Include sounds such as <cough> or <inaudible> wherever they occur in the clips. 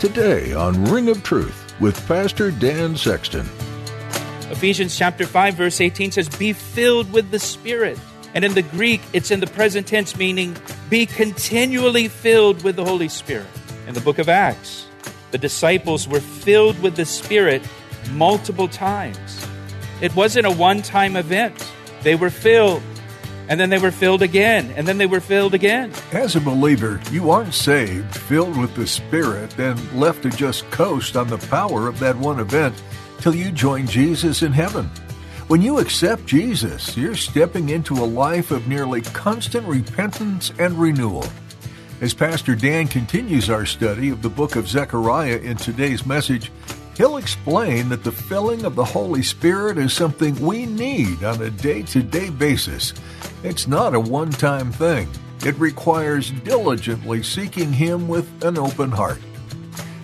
Today on Ring of Truth with Pastor Dan Sexton. Ephesians chapter 5 verse 18 says be filled with the spirit. And in the Greek it's in the present tense meaning be continually filled with the Holy Spirit. In the book of Acts, the disciples were filled with the spirit multiple times. It wasn't a one-time event. They were filled and then they were filled again, and then they were filled again. As a believer, you aren't saved, filled with the Spirit, and left to just coast on the power of that one event till you join Jesus in heaven. When you accept Jesus, you're stepping into a life of nearly constant repentance and renewal. As Pastor Dan continues our study of the book of Zechariah in today's message, he'll explain that the filling of the Holy Spirit is something we need on a day to day basis. It's not a one time thing, it requires diligently seeking Him with an open heart.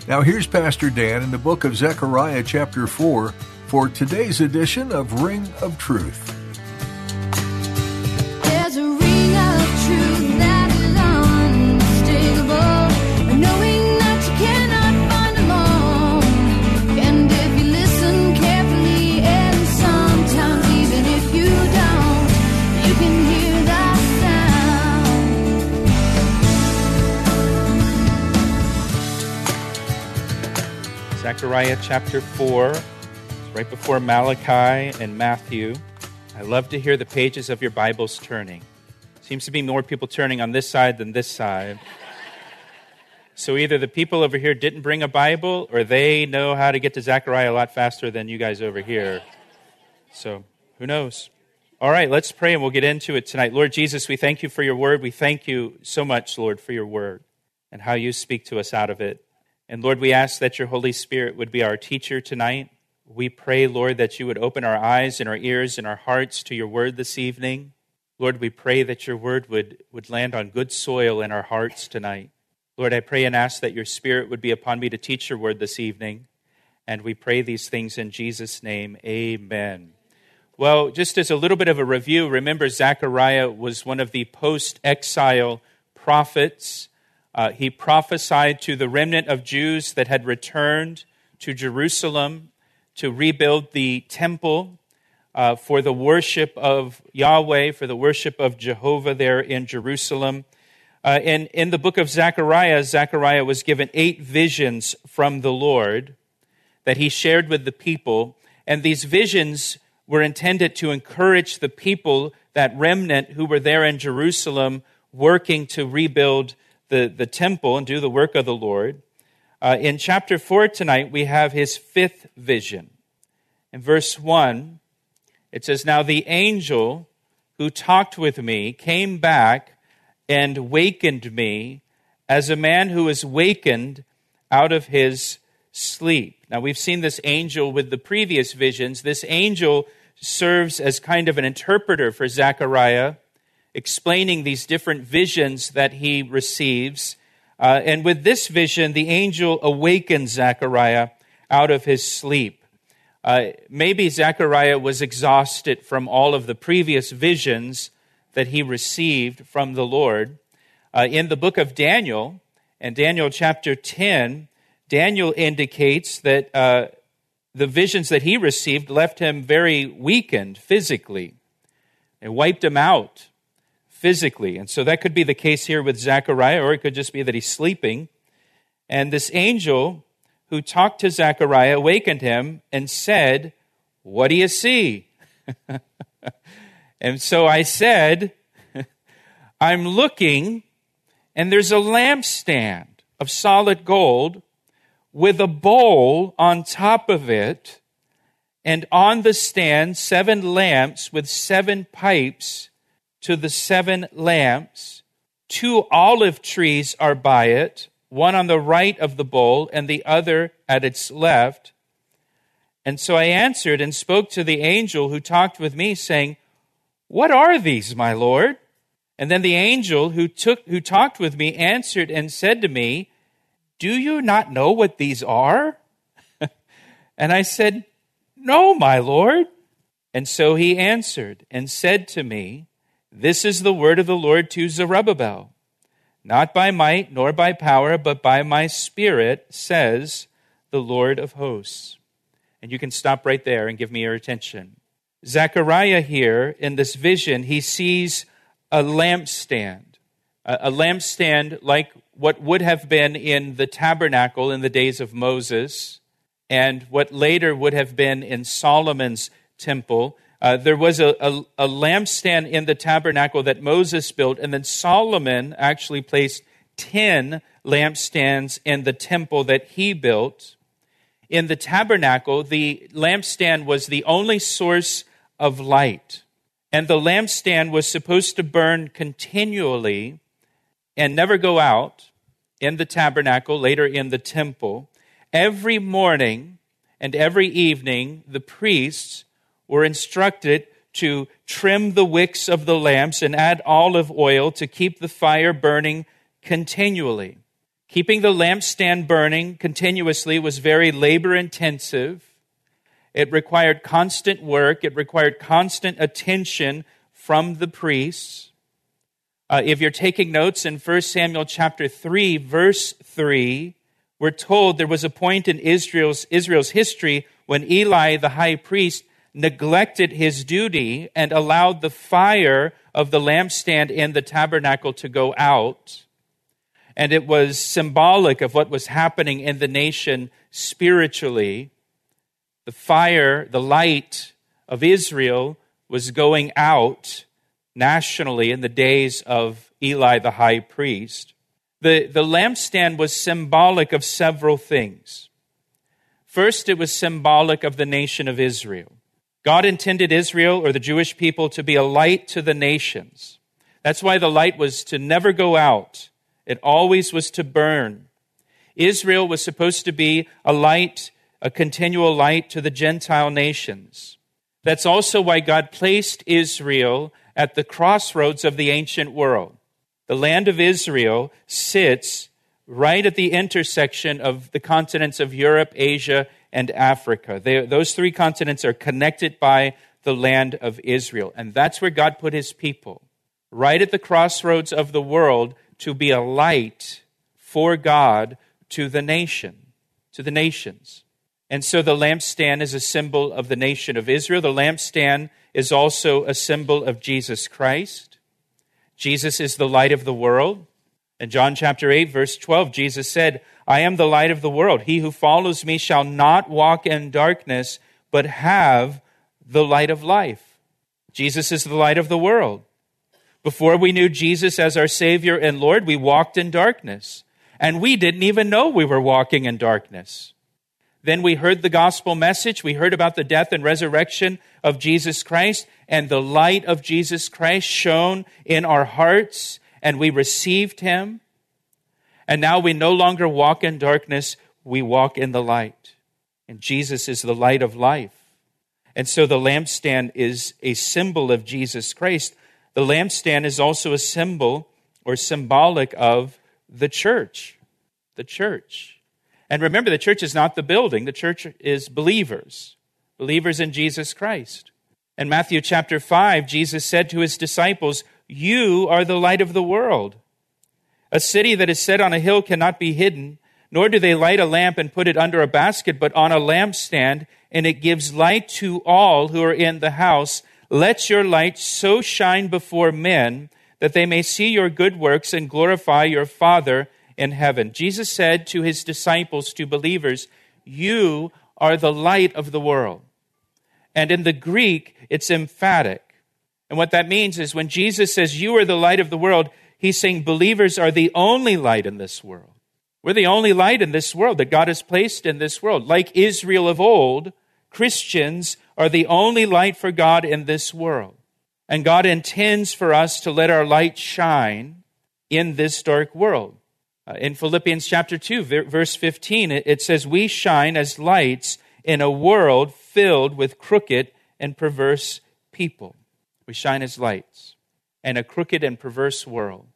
Now, here's Pastor Dan in the book of Zechariah, chapter 4, for today's edition of Ring of Truth. Zechariah chapter 4, it's right before Malachi and Matthew. I love to hear the pages of your Bibles turning. Seems to be more people turning on this side than this side. So either the people over here didn't bring a Bible or they know how to get to Zechariah a lot faster than you guys over here. So who knows? All right, let's pray and we'll get into it tonight. Lord Jesus, we thank you for your word. We thank you so much, Lord, for your word and how you speak to us out of it. And Lord, we ask that your Holy Spirit would be our teacher tonight. We pray, Lord, that you would open our eyes and our ears and our hearts to your word this evening. Lord, we pray that your word would, would land on good soil in our hearts tonight. Lord, I pray and ask that your spirit would be upon me to teach your word this evening. And we pray these things in Jesus' name. Amen. Well, just as a little bit of a review, remember Zechariah was one of the post exile prophets. Uh, he prophesied to the remnant of Jews that had returned to Jerusalem to rebuild the temple uh, for the worship of Yahweh, for the worship of Jehovah there in Jerusalem. Uh, and in the book of Zechariah, Zechariah was given eight visions from the Lord that he shared with the people. And these visions were intended to encourage the people, that remnant who were there in Jerusalem, working to rebuild the, the temple and do the work of the Lord. Uh, in chapter 4 tonight, we have his fifth vision. In verse 1, it says, Now the angel who talked with me came back and wakened me as a man who is wakened out of his sleep. Now we've seen this angel with the previous visions. This angel serves as kind of an interpreter for Zechariah explaining these different visions that he receives. Uh, and with this vision, the angel awakens Zechariah out of his sleep. Uh, maybe Zechariah was exhausted from all of the previous visions that he received from the Lord. Uh, in the book of Daniel, and Daniel chapter 10, Daniel indicates that uh, the visions that he received left him very weakened physically. It wiped him out physically. And so that could be the case here with Zechariah, or it could just be that he's sleeping. And this angel who talked to Zechariah awakened him and said, What do you see? <laughs> and so I said, <laughs> I'm looking, and there's a lampstand of solid gold with a bowl on top of it, and on the stand, seven lamps with seven pipes to the seven lamps. Two olive trees are by it, one on the right of the bowl and the other at its left. And so I answered and spoke to the angel who talked with me, saying, What are these, my Lord? And then the angel who, took, who talked with me answered and said to me, Do you not know what these are? <laughs> and I said, No, my Lord. And so he answered and said to me, This is the word of the Lord to Zerubbabel. Not by might nor by power, but by my spirit, says the Lord of hosts. And you can stop right there and give me your attention. Zechariah here in this vision, he sees a lampstand, a lampstand like what would have been in the tabernacle in the days of Moses and what later would have been in Solomon's temple. Uh, there was a, a, a lampstand in the tabernacle that Moses built, and then Solomon actually placed 10 lampstands in the temple that he built. In the tabernacle, the lampstand was the only source of light. And the lampstand was supposed to burn continually and never go out in the tabernacle, later in the temple. Every morning and every evening, the priests were instructed to trim the wicks of the lamps and add olive oil to keep the fire burning continually. Keeping the lampstand burning continuously was very labor intensive. It required constant work, it required constant attention from the priests. Uh, if you're taking notes in 1 Samuel chapter 3, verse 3, we're told there was a point in Israel's, Israel's history when Eli, the high priest, neglected his duty and allowed the fire of the lampstand in the tabernacle to go out. And it was symbolic of what was happening in the nation spiritually. The fire, the light of Israel was going out nationally in the days of Eli the high priest. The, the lampstand was symbolic of several things. First, it was symbolic of the nation of Israel. God intended Israel or the Jewish people to be a light to the nations. That's why the light was to never go out, it always was to burn. Israel was supposed to be a light, a continual light to the Gentile nations. That's also why God placed Israel at the crossroads of the ancient world. The land of Israel sits right at the intersection of the continents of Europe, Asia, and Africa. They, those three continents are connected by the land of Israel. And that's where God put his people, right at the crossroads of the world, to be a light for God to the nation, to the nations. And so the lampstand is a symbol of the nation of Israel. The lampstand is also a symbol of Jesus Christ. Jesus is the light of the world. In John chapter 8, verse 12, Jesus said, I am the light of the world. He who follows me shall not walk in darkness, but have the light of life. Jesus is the light of the world. Before we knew Jesus as our Savior and Lord, we walked in darkness. And we didn't even know we were walking in darkness. Then we heard the gospel message. We heard about the death and resurrection of Jesus Christ, and the light of Jesus Christ shone in our hearts, and we received Him. And now we no longer walk in darkness, we walk in the light. And Jesus is the light of life. And so the lampstand is a symbol of Jesus Christ. The lampstand is also a symbol or symbolic of the church. The church. And remember, the church is not the building, the church is believers, believers in Jesus Christ. In Matthew chapter 5, Jesus said to his disciples, You are the light of the world. A city that is set on a hill cannot be hidden, nor do they light a lamp and put it under a basket, but on a lampstand, and it gives light to all who are in the house. Let your light so shine before men that they may see your good works and glorify your Father in heaven. Jesus said to his disciples, to believers, You are the light of the world. And in the Greek, it's emphatic. And what that means is when Jesus says, You are the light of the world, He's saying believers are the only light in this world. We're the only light in this world that God has placed in this world. Like Israel of old, Christians are the only light for God in this world. And God intends for us to let our light shine in this dark world. Uh, in Philippians chapter 2, verse 15, it, it says, We shine as lights in a world filled with crooked and perverse people. We shine as lights in a crooked and perverse world.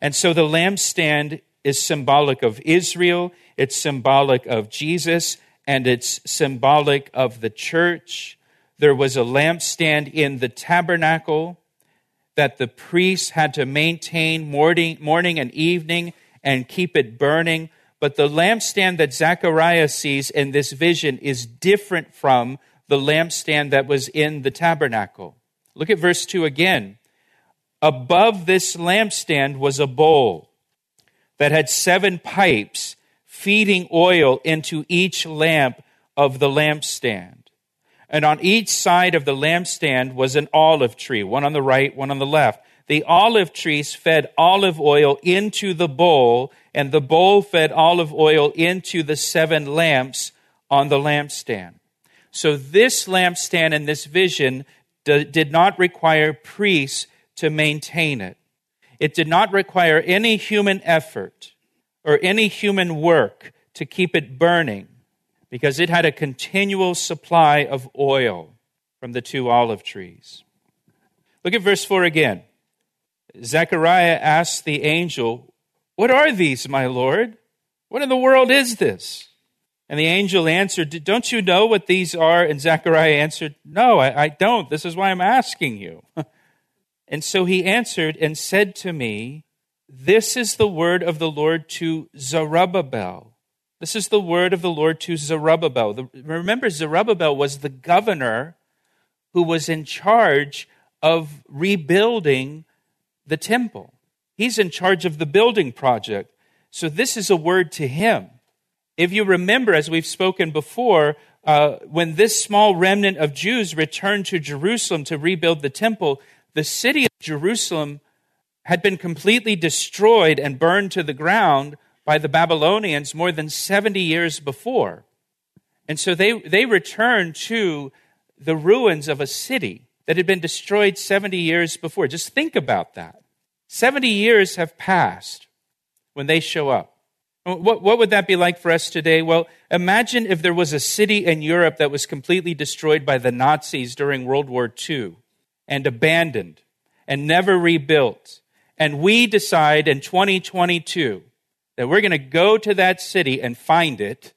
And so the lampstand is symbolic of Israel, it's symbolic of Jesus, and it's symbolic of the church. There was a lampstand in the tabernacle that the priests had to maintain morning, morning and evening and keep it burning. But the lampstand that Zechariah sees in this vision is different from the lampstand that was in the tabernacle. Look at verse 2 again. Above this lampstand was a bowl that had seven pipes feeding oil into each lamp of the lampstand. And on each side of the lampstand was an olive tree, one on the right, one on the left. The olive trees fed olive oil into the bowl, and the bowl fed olive oil into the seven lamps on the lampstand. So this lampstand in this vision did not require priests to maintain it. It did not require any human effort or any human work to keep it burning because it had a continual supply of oil from the two olive trees. Look at verse 4 again. Zechariah asked the angel, What are these, my Lord? What in the world is this? And the angel answered, Don't you know what these are? And Zechariah answered, No, I, I don't. This is why I'm asking you. <laughs> and so he answered and said to me, This is the word of the Lord to Zerubbabel. This is the word of the Lord to Zerubbabel. The, remember, Zerubbabel was the governor who was in charge of rebuilding the temple. He's in charge of the building project. So this is a word to him. If you remember, as we've spoken before, uh, when this small remnant of Jews returned to Jerusalem to rebuild the temple, the city of Jerusalem had been completely destroyed and burned to the ground by the Babylonians more than 70 years before. And so they, they returned to the ruins of a city that had been destroyed 70 years before. Just think about that. 70 years have passed when they show up. Uh, what, what would that be like for us today? Well, imagine if there was a city in Europe that was completely destroyed by the Nazis during World War II and abandoned and never rebuilt. And we decide in 2022 that we're going to go to that city and find it,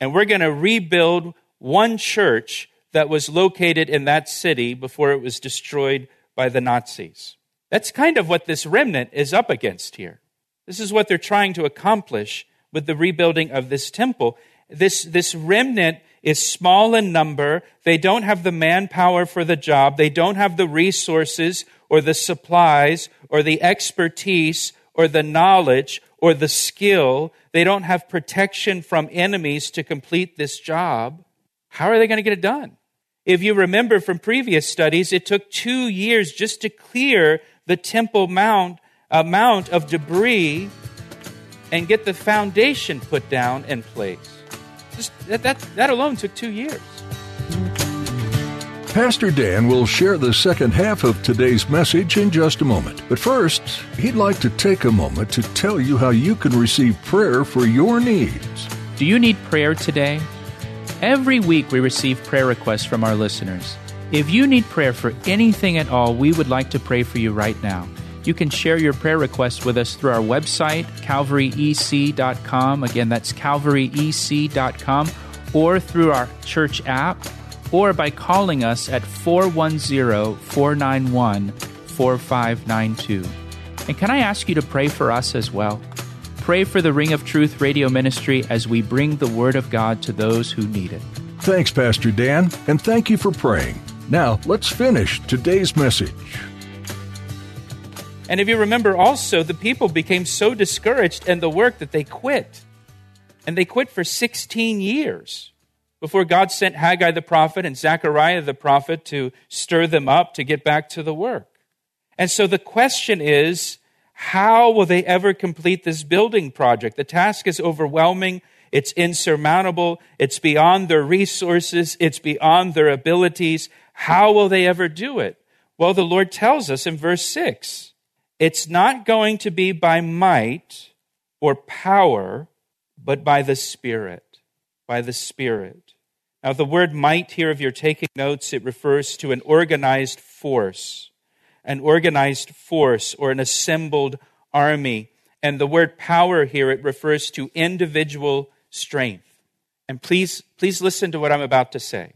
and we're going to rebuild one church that was located in that city before it was destroyed by the Nazis. That's kind of what this remnant is up against here. This is what they're trying to accomplish with the rebuilding of this temple. This, this remnant is small in number. They don't have the manpower for the job. They don't have the resources or the supplies or the expertise or the knowledge or the skill. They don't have protection from enemies to complete this job. How are they going to get it done? If you remember from previous studies, it took two years just to clear the temple mount, amount of debris and get the foundation put down in place. Just, that, that, that alone took two years. Pastor Dan will share the second half of today's message in just a moment. But first, he'd like to take a moment to tell you how you can receive prayer for your needs. Do you need prayer today? Every week we receive prayer requests from our listeners. If you need prayer for anything at all, we would like to pray for you right now. You can share your prayer request with us through our website, calvaryec.com. Again, that's calvaryec.com, or through our church app, or by calling us at 410 491 4592. And can I ask you to pray for us as well? Pray for the Ring of Truth radio ministry as we bring the Word of God to those who need it. Thanks, Pastor Dan, and thank you for praying. Now, let's finish today's message. And if you remember also, the people became so discouraged in the work that they quit. And they quit for 16 years before God sent Haggai the prophet and Zechariah the prophet to stir them up to get back to the work. And so the question is, how will they ever complete this building project? The task is overwhelming. It's insurmountable. It's beyond their resources. It's beyond their abilities. How will they ever do it? Well, the Lord tells us in verse 6 it's not going to be by might or power, but by the Spirit. By the Spirit. Now, the word might here, if you're taking notes, it refers to an organized force, an organized force or an assembled army. And the word power here, it refers to individual strength. And please, please listen to what I'm about to say.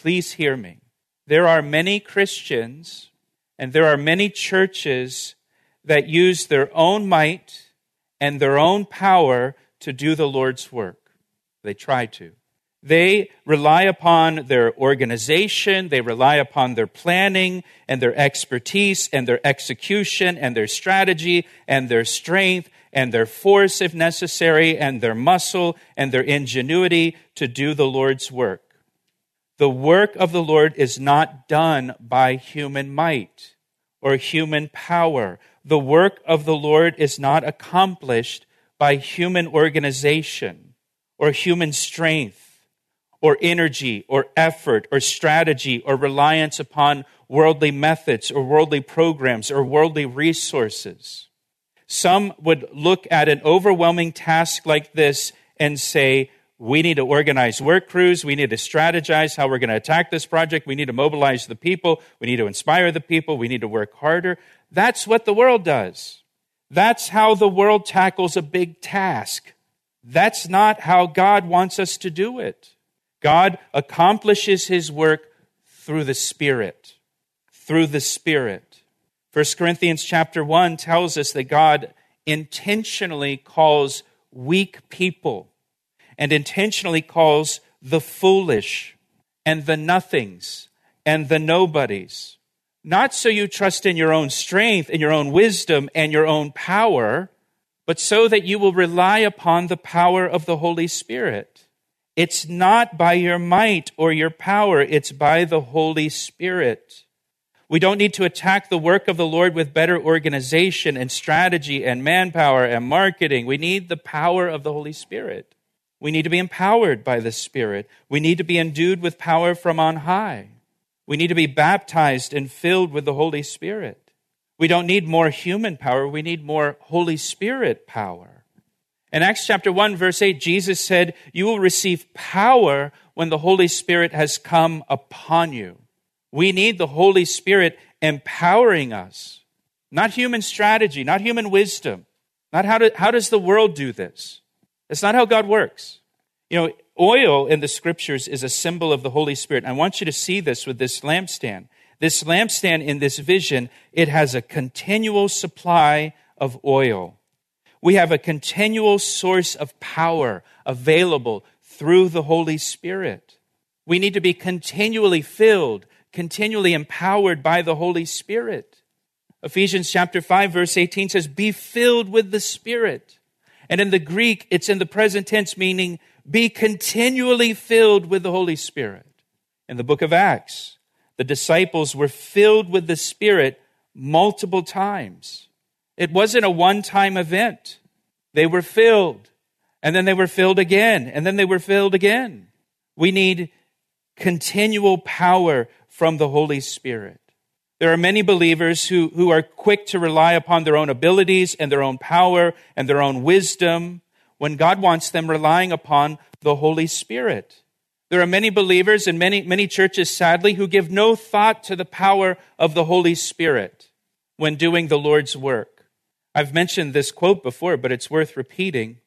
Please hear me. There are many Christians and there are many churches that use their own might and their own power to do the Lord's work. They try to. They rely upon their organization, they rely upon their planning and their expertise and their execution and their strategy and their strength and their force if necessary and their muscle and their ingenuity to do the Lord's work. The work of the Lord is not done by human might or human power. The work of the Lord is not accomplished by human organization or human strength or energy or effort or strategy or reliance upon worldly methods or worldly programs or worldly resources. Some would look at an overwhelming task like this and say, we need to organize work crews. We need to strategize how we're going to attack this project. We need to mobilize the people. We need to inspire the people. We need to work harder. That's what the world does. That's how the world tackles a big task. That's not how God wants us to do it. God accomplishes his work through the Spirit. Through the Spirit. 1 Corinthians chapter 1 tells us that God intentionally calls weak people and intentionally calls the foolish and the nothings and the nobodies. Not so you trust in your own strength and your own wisdom and your own power, but so that you will rely upon the power of the Holy Spirit. It's not by your might or your power, it's by the Holy Spirit. We don't need to attack the work of the Lord with better organization and strategy and manpower and marketing. We need the power of the Holy Spirit. We need to be empowered by the Spirit. We need to be endued with power from on high. We need to be baptized and filled with the Holy Spirit. We don't need more human power, we need more Holy Spirit power. In Acts chapter 1, verse 8, Jesus said, You will receive power when the Holy Spirit has come upon you. We need the Holy Spirit empowering us, not human strategy, not human wisdom, not how, to, how does the world do this. That's not how God works. You know, oil in the scriptures is a symbol of the Holy Spirit. I want you to see this with this lampstand. This lampstand in this vision, it has a continual supply of oil we have a continual source of power available through the Holy Spirit. We need to be continually filled, continually empowered by the Holy Spirit. Ephesians chapter 5 verse 18 says, be filled with the Spirit. And in the Greek, it's in the present tense meaning be continually filled with the Holy Spirit. In the book of Acts, the disciples were filled with the Spirit multiple times. It wasn't a one time event. They were filled, and then they were filled again, and then they were filled again. We need continual power from the Holy Spirit. There are many believers who, who are quick to rely upon their own abilities and their own power and their own wisdom when God wants them relying upon the Holy Spirit. There are many believers in many, many churches, sadly, who give no thought to the power of the Holy Spirit when doing the Lord's work. I've mentioned this quote before, but it's worth repeating.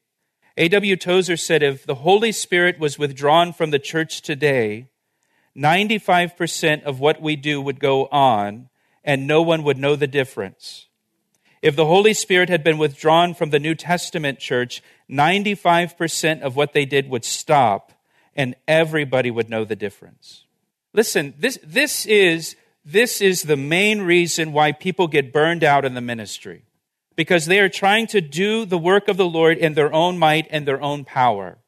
A.W. Tozer said if the Holy Spirit was withdrawn from the church today, 95% of what we do would go on, and no one would know the difference. If the Holy Spirit had been withdrawn from the New Testament church, 95% of what they did would stop, and everybody would know the difference. Listen, this, this, is, this is the main reason why people get burned out in the ministry because they are trying to do the work of the Lord in their own might and their own power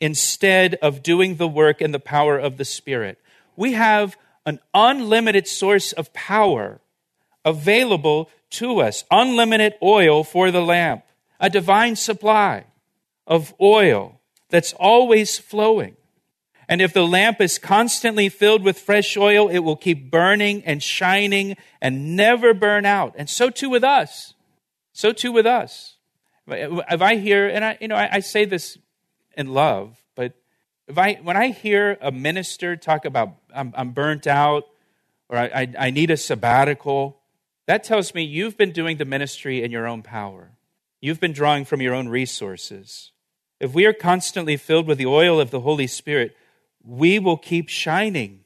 instead of doing the work and the power of the Spirit. We have an unlimited source of power available to us, unlimited oil for the lamp, a divine supply of oil that's always flowing. And if the lamp is constantly filled with fresh oil, it will keep burning and shining and never burn out. And so too with us. So too with us. If I hear, and I, you know, I, I say this in love, but if I, when I hear a minister talk about I'm, I'm burnt out or I, I, I need a sabbatical, that tells me you've been doing the ministry in your own power. You've been drawing from your own resources. If we are constantly filled with the oil of the Holy Spirit, we will keep shining.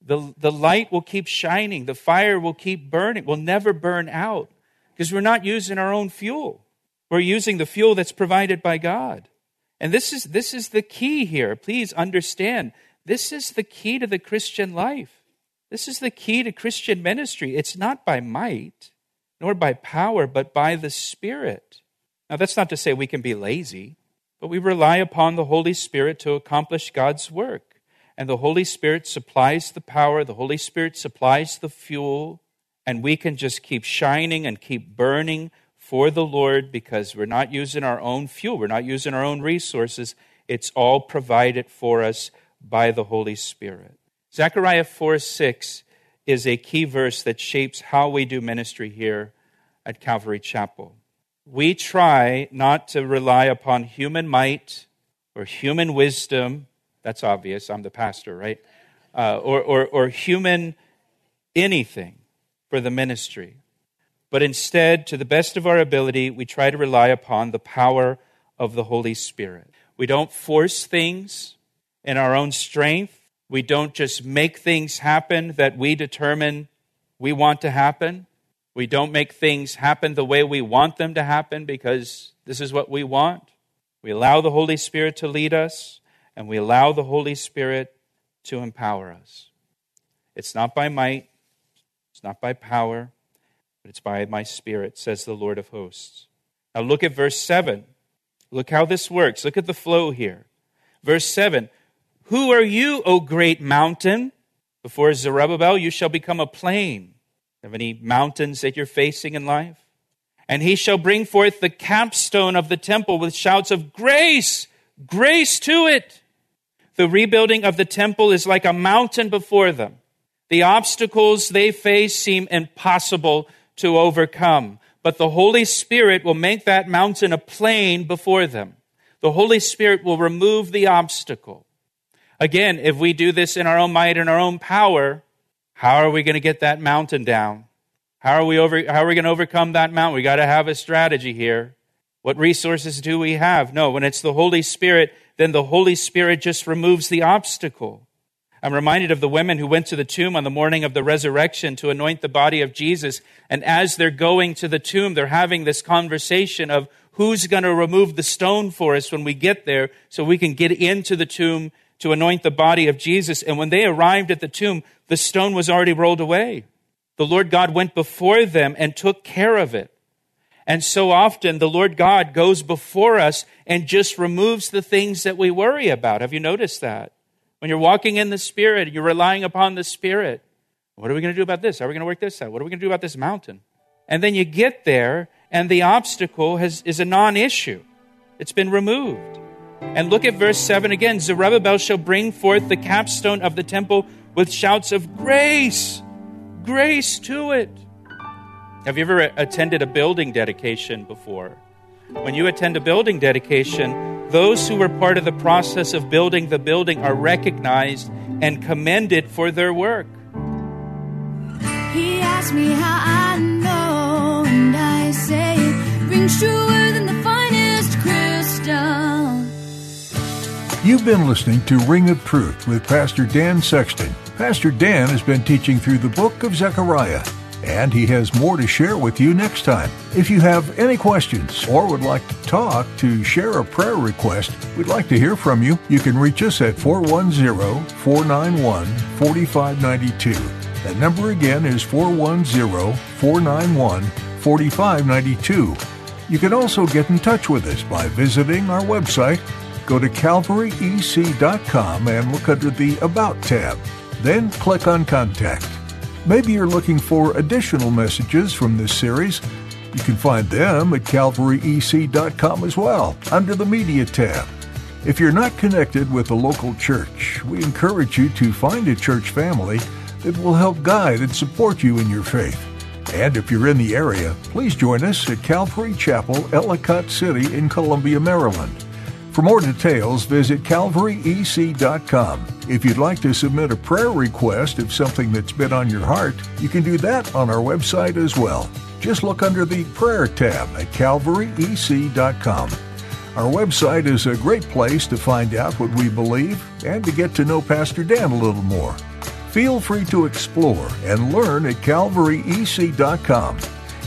The, the light will keep shining. The fire will keep burning. We'll never burn out because we're not using our own fuel. We're using the fuel that's provided by God. And this is, this is the key here. Please understand. This is the key to the Christian life. This is the key to Christian ministry. It's not by might, nor by power, but by the Spirit. Now, that's not to say we can be lazy, but we rely upon the Holy Spirit to accomplish God's work. And the Holy Spirit supplies the power, the Holy Spirit supplies the fuel, and we can just keep shining and keep burning for the Lord because we're not using our own fuel, we're not using our own resources. It's all provided for us by the Holy Spirit. Zechariah 4 6 is a key verse that shapes how we do ministry here at Calvary Chapel. We try not to rely upon human might or human wisdom. That's obvious. I'm the pastor, right? Uh, or, or, or human anything for the ministry. But instead, to the best of our ability, we try to rely upon the power of the Holy Spirit. We don't force things in our own strength. We don't just make things happen that we determine we want to happen. We don't make things happen the way we want them to happen because this is what we want. We allow the Holy Spirit to lead us, and we allow the Holy Spirit to empower us. It's not by might, it's not by power, but it's by my Spirit, says the Lord of hosts. Now look at verse 7. Look how this works. Look at the flow here. Verse 7 Who are you, O great mountain? Before Zerubbabel, you shall become a plain. Have any mountains that you're facing in life? And he shall bring forth the capstone of the temple with shouts of grace, grace to it. The rebuilding of the temple is like a mountain before them. The obstacles they face seem impossible to overcome, but the Holy Spirit will make that mountain a plain before them. The Holy Spirit will remove the obstacle. Again, if we do this in our own might and our own power, how are we going to get that mountain down? How are we over how are we going to overcome that mountain? We got to have a strategy here. What resources do we have? No, when it's the Holy Spirit, then the Holy Spirit just removes the obstacle. I'm reminded of the women who went to the tomb on the morning of the resurrection to anoint the body of Jesus. And as they're going to the tomb, they're having this conversation of who's going to remove the stone for us when we get there so we can get into the tomb to anoint the body of Jesus. And when they arrived at the tomb, the stone was already rolled away. The Lord God went before them and took care of it. And so often the Lord God goes before us and just removes the things that we worry about. Have you noticed that? When you're walking in the Spirit, you're relying upon the Spirit. What are we going to do about this? How are we going to work this out? What are we going to do about this mountain? And then you get there, and the obstacle has, is a non issue. It's been removed. And look at verse 7 again Zerubbabel shall bring forth the capstone of the temple with shouts of grace, grace to it. Have you ever attended a building dedication before? When you attend a building dedication, those who were part of the process of building the building are recognized and commended for their work. He asked me how I know, and I say it rings truer than the finest crystal. You've been listening to Ring of Truth with Pastor Dan Sexton. Pastor Dan has been teaching through the book of Zechariah, and he has more to share with you next time. If you have any questions or would like to talk to share a prayer request, we'd like to hear from you. You can reach us at 410 491 4592. That number again is 410 491 4592. You can also get in touch with us by visiting our website. Go to calvaryec.com and look under the About tab. Then click on Contact. Maybe you're looking for additional messages from this series. You can find them at calvaryec.com as well, under the Media tab. If you're not connected with a local church, we encourage you to find a church family that will help guide and support you in your faith. And if you're in the area, please join us at Calvary Chapel, Ellicott City in Columbia, Maryland. For more details, visit calvaryec.com. If you'd like to submit a prayer request of something that's been on your heart, you can do that on our website as well. Just look under the Prayer tab at calvaryec.com. Our website is a great place to find out what we believe and to get to know Pastor Dan a little more. Feel free to explore and learn at calvaryec.com.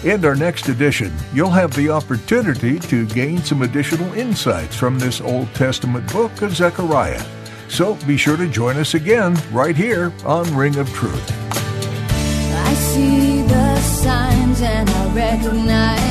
In our next edition, you'll have the opportunity to gain some additional insights from this Old Testament book of Zechariah. So be sure to join us again right here on Ring of Truth. I see the signs and I recognize